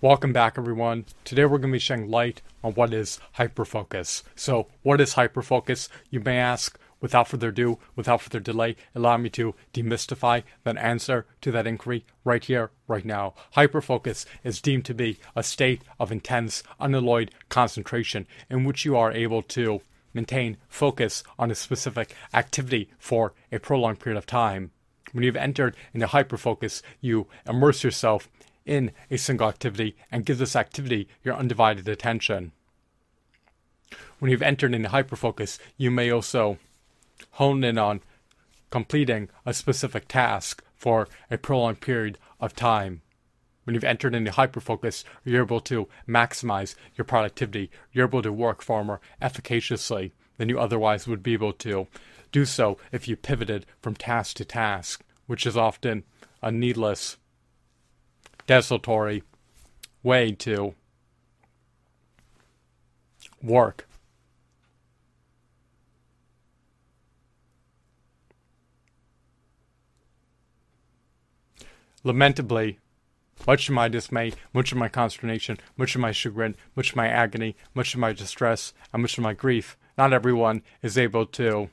Welcome back, everyone. Today we're going to be shedding light on what is hyperfocus. So, what is hyperfocus? You may ask. Without further ado, without further delay, allow me to demystify that answer to that inquiry right here, right now. Hyperfocus is deemed to be a state of intense, unalloyed concentration in which you are able to maintain focus on a specific activity for a prolonged period of time. When you've entered into hyperfocus, you immerse yourself in a single activity and give this activity your undivided attention. When you've entered into hyperfocus, you may also hone in on completing a specific task for a prolonged period of time. When you've entered into hyperfocus, you're able to maximize your productivity. You're able to work far more efficaciously than you otherwise would be able to do so if you pivoted from task to task, which is often a needless desultory way to work. Lamentably, much of my dismay, much of my consternation, much of my chagrin, much of my agony, much of my distress, and much of my grief, not everyone is able to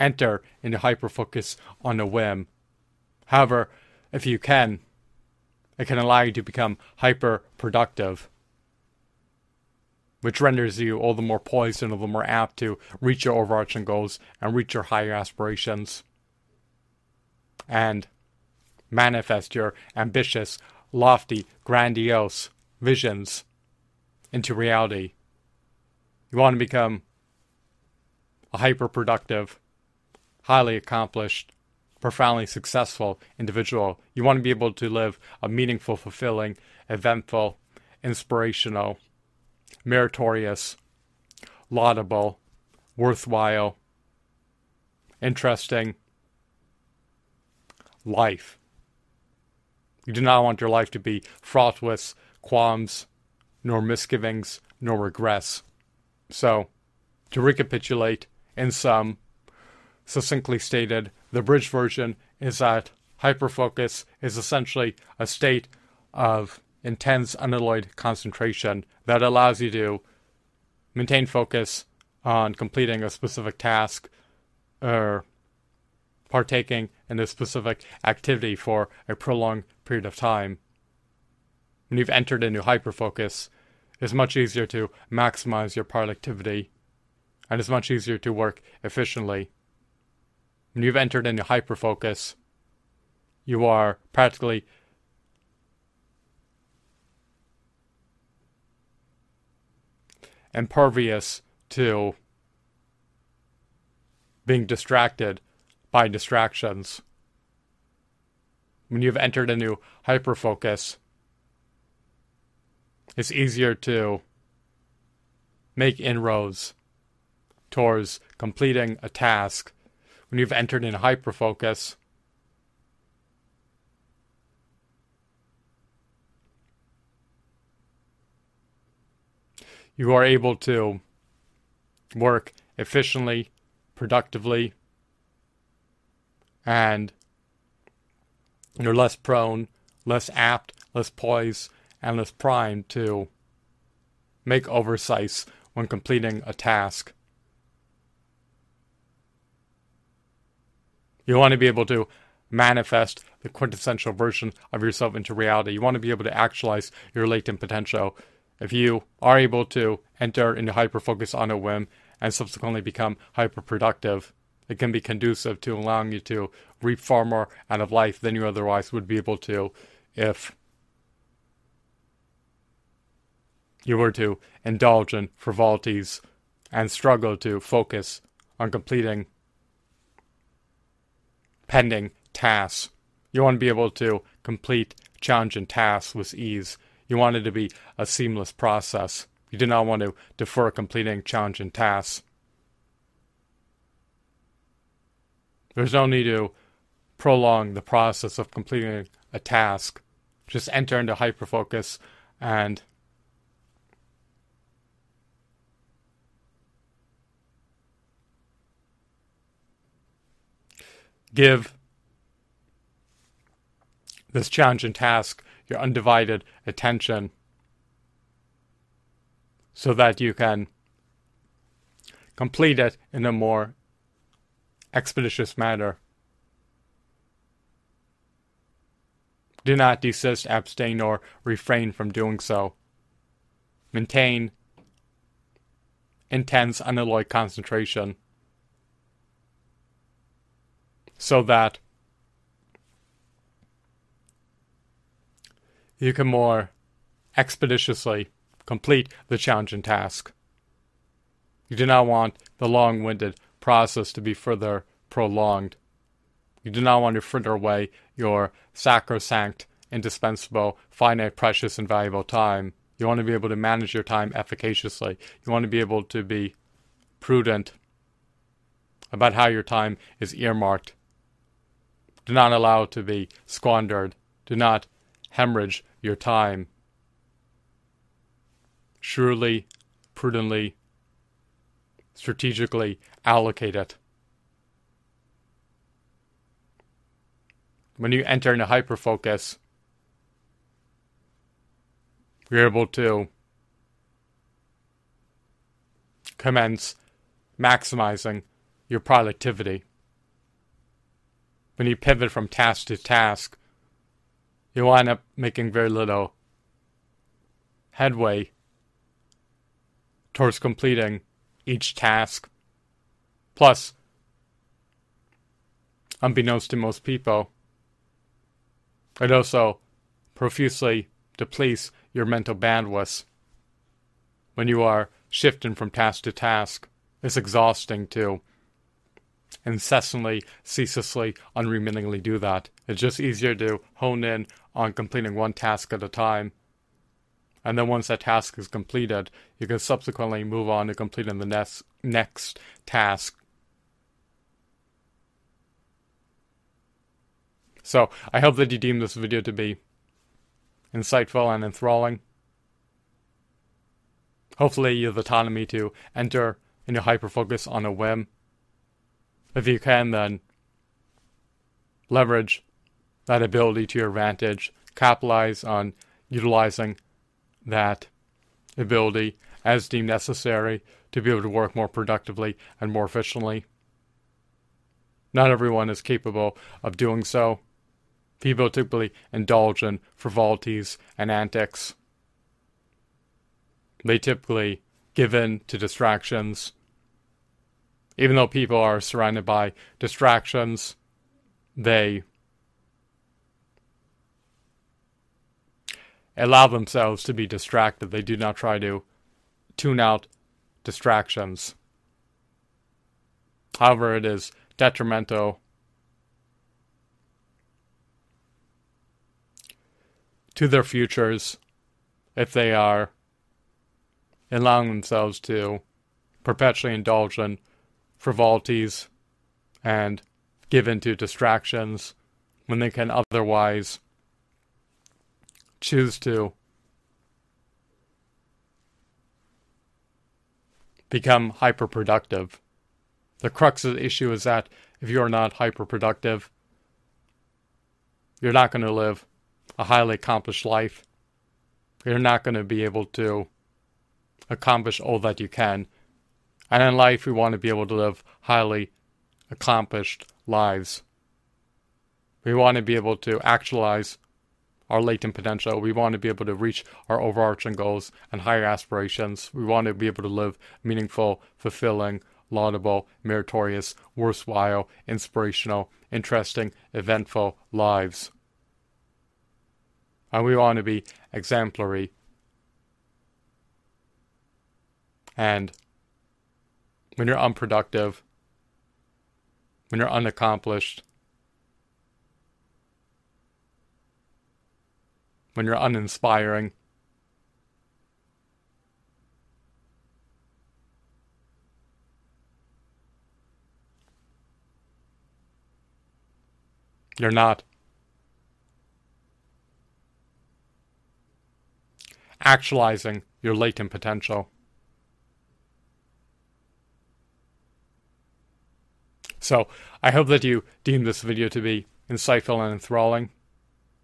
enter into hyperfocus on a whim. However, if you can, it can allow you to become hyper productive, which renders you all the more poised and all the more apt to reach your overarching goals and reach your higher aspirations and manifest your ambitious, lofty, grandiose visions into reality. You want to become a hyper productive, highly accomplished, profoundly successful individual. You want to be able to live a meaningful, fulfilling, eventful, inspirational, meritorious, laudable, worthwhile, interesting life. You do not want your life to be fraught with qualms, nor misgivings, nor regrets. So, to recapitulate, in sum, succinctly stated, the bridge version is that hyperfocus is essentially a state of intense unalloyed concentration that allows you to maintain focus on completing a specific task or partaking in a specific activity for a prolonged period of time. When you've entered into hyperfocus, it's much easier to maximize your productivity and it's much easier to work efficiently when you've entered into hyperfocus, you are practically impervious to being distracted by distractions. When you've entered into hyperfocus, it's easier to make inroads towards completing a task when you've entered in hyperfocus. You are able to work efficiently, productively, and you're less prone, less apt, less poised, and less primed to make oversights when completing a task. You want to be able to manifest the quintessential version of yourself into reality. You want to be able to actualize your latent potential. If you are able to enter into hyperfocus on a whim and subsequently become hyperproductive, it can be conducive to allowing you to reap far more out of life than you otherwise would be able to if you were to indulge in frivolities and struggle to focus on completing pending tasks. You want to be able to complete challenging tasks with ease. You want it to be a seamless process. You do not want to defer completing challenging tasks. There's no need to prolong the process of completing a task. Just enter into hyperfocus and give this challenging task your undivided attention so that you can complete it in a more expeditious manner. Do not desist, abstain, or refrain from doing so. Maintain intense, unalloyed concentration so that you can more expeditiously complete the challenging task. You do not want the long winded process to be further prolonged. You do not want to fritter away your sacrosanct, indispensable, finite, precious, and valuable time. You want to be able to manage your time efficaciously. You want to be able to be prudent about how your time is earmarked. Do not allow it to be squandered. Do not hemorrhage your time. Surely, prudently, strategically allocate it. When you enter into hyperfocus, you're able to commence maximizing your productivity. When you pivot from task to task, you wind up making very little headway towards completing each task. Plus, unbeknownst to most people, it also profusely depletes your mental bandwidth. When you are shifting from task to task, it's exhausting to incessantly, ceaselessly, unremittingly do that. It's just easier to hone in on completing one task at a time. And then once that task is completed, you can subsequently move on to completing the next next task. So I hope that you deem this video to be insightful and enthralling. Hopefully you have autonomy to enter into hyperfocus on a whim. If you can, then leverage that ability to your advantage, capitalize on utilizing that ability as deemed necessary to be able to work more productively and more efficiently. Not everyone is capable of doing so. People typically indulge in frivolities and antics. They typically give in to distractions. Even though people are surrounded by distractions, they allow themselves to be distracted. They do not try to tune out distractions. However, it is detrimental to their futures if they are allowing themselves to perpetually indulge in frivolities and give in to distractions when they can otherwise choose to become hyperproductive. The crux of the issue is that if you're not hyperproductive, you're not going to live a highly accomplished life. You're not going to be able to accomplish all that you can. And in life, we want to be able to live highly accomplished lives. We want to be able to actualize our latent potential. We want to be able to reach our overarching goals and higher aspirations. We want to be able to live meaningful, fulfilling, laudable, meritorious, worthwhile, inspirational, interesting, eventful lives. And we want to be exemplary. And when you're unproductive, when you're unaccomplished, when you're uninspiring. You're not. Actualizing your latent potential. So, I hope that you deem this video to be insightful and enthralling.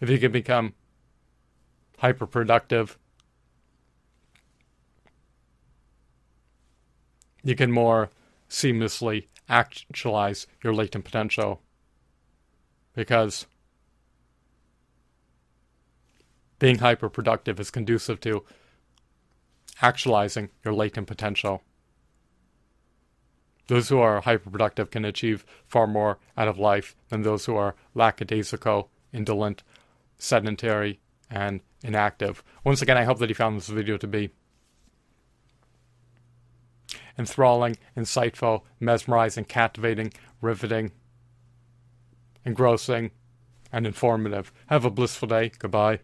If you can become hyperproductive, you can more seamlessly actualize your latent potential. Because being hyperproductive is conducive to actualizing your latent potential. Those who are hyperproductive can achieve far more out of life than those who are lackadaisical, indolent, sedentary, and inactive. Once again, I hope that you found this video to be enthralling, insightful, mesmerizing, captivating, riveting, engrossing, and informative. Have a blissful day. Goodbye.